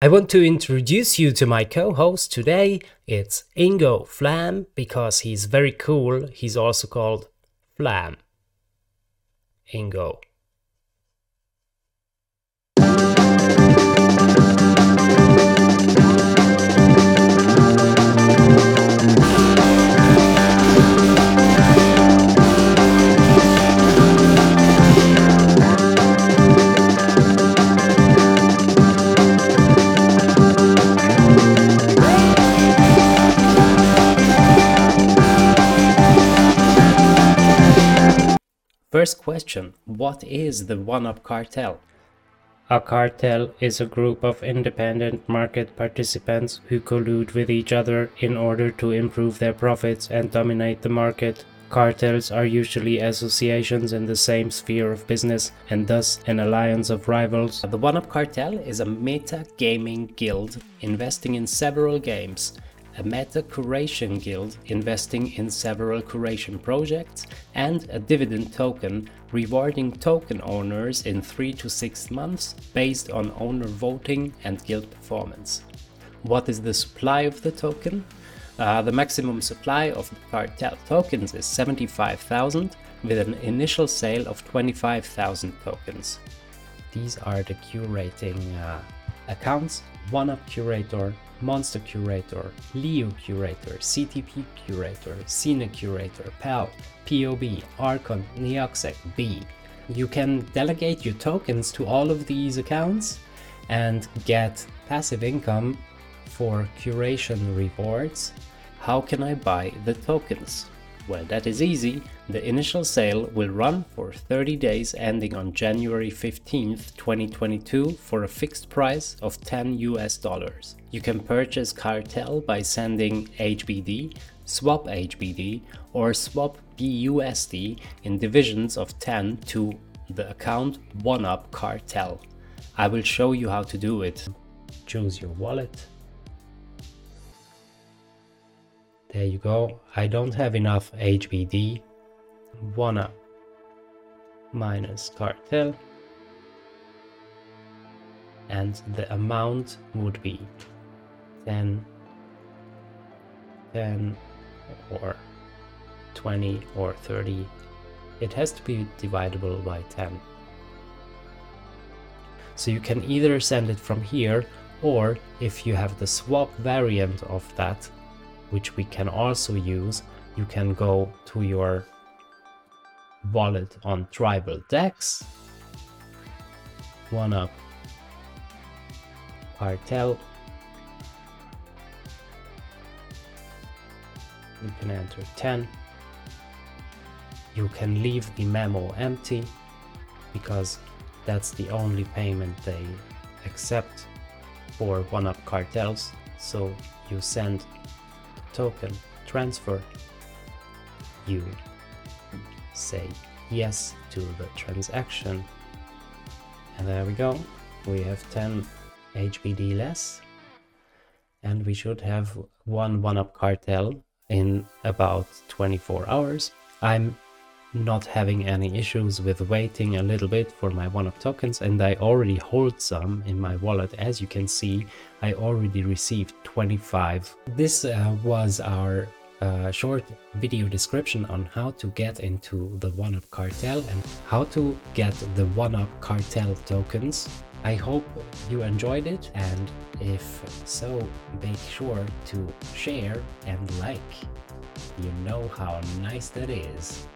I want to introduce you to my co host today. It's Ingo Flam because he's very cool. He's also called Flam. Ingo. First question What is the One Up cartel? A cartel is a group of independent market participants who collude with each other in order to improve their profits and dominate the market. Cartels are usually associations in the same sphere of business and thus an alliance of rivals. The One Up cartel is a meta gaming guild investing in several games a meta curation guild investing in several curation projects, and a dividend token rewarding token owners in 3 to 6 months based on owner voting and guild performance. What is the supply of the token? Uh, the maximum supply of the cartel tokens is 75,000 with an initial sale of 25,000 tokens. These are the curating uh, accounts, one up curator, Monster Curator, Leo Curator, CTP Curator, Cine Curator, PAL, POB, Archon, Neoxec, B. You can delegate your tokens to all of these accounts and get passive income for curation rewards. How can I buy the tokens? Well, that is easy. The initial sale will run for 30 days ending on January 15th, 2022 for a fixed price of 10 US dollars. You can purchase Cartel by sending HBD, swap HBD, or swap BUSD in divisions of 10 to the account OneUp Cartel. I will show you how to do it. Choose your wallet There you go. I don't have enough HBD. Wanna minus cartel. And the amount would be 10, 10 or 20 or 30. It has to be dividable by 10. So you can either send it from here or if you have the swap variant of that, which we can also use, you can go to your wallet on Tribal Dex, one up cartel. You can enter 10. You can leave the memo empty because that's the only payment they accept for one up cartels. So you send token transfer, you say yes to the transaction. And there we go. We have 10 HBD less. And we should have one one up cartel in about 24 hours. I'm not having any issues with waiting a little bit for my one-up tokens and I already hold some in my wallet. As you can see I already received 25 this uh, was our uh, short video description on how to get into the one-up cartel and how to get the one-up cartel tokens. I hope you enjoyed it and if so make sure to share and like. You know how nice that is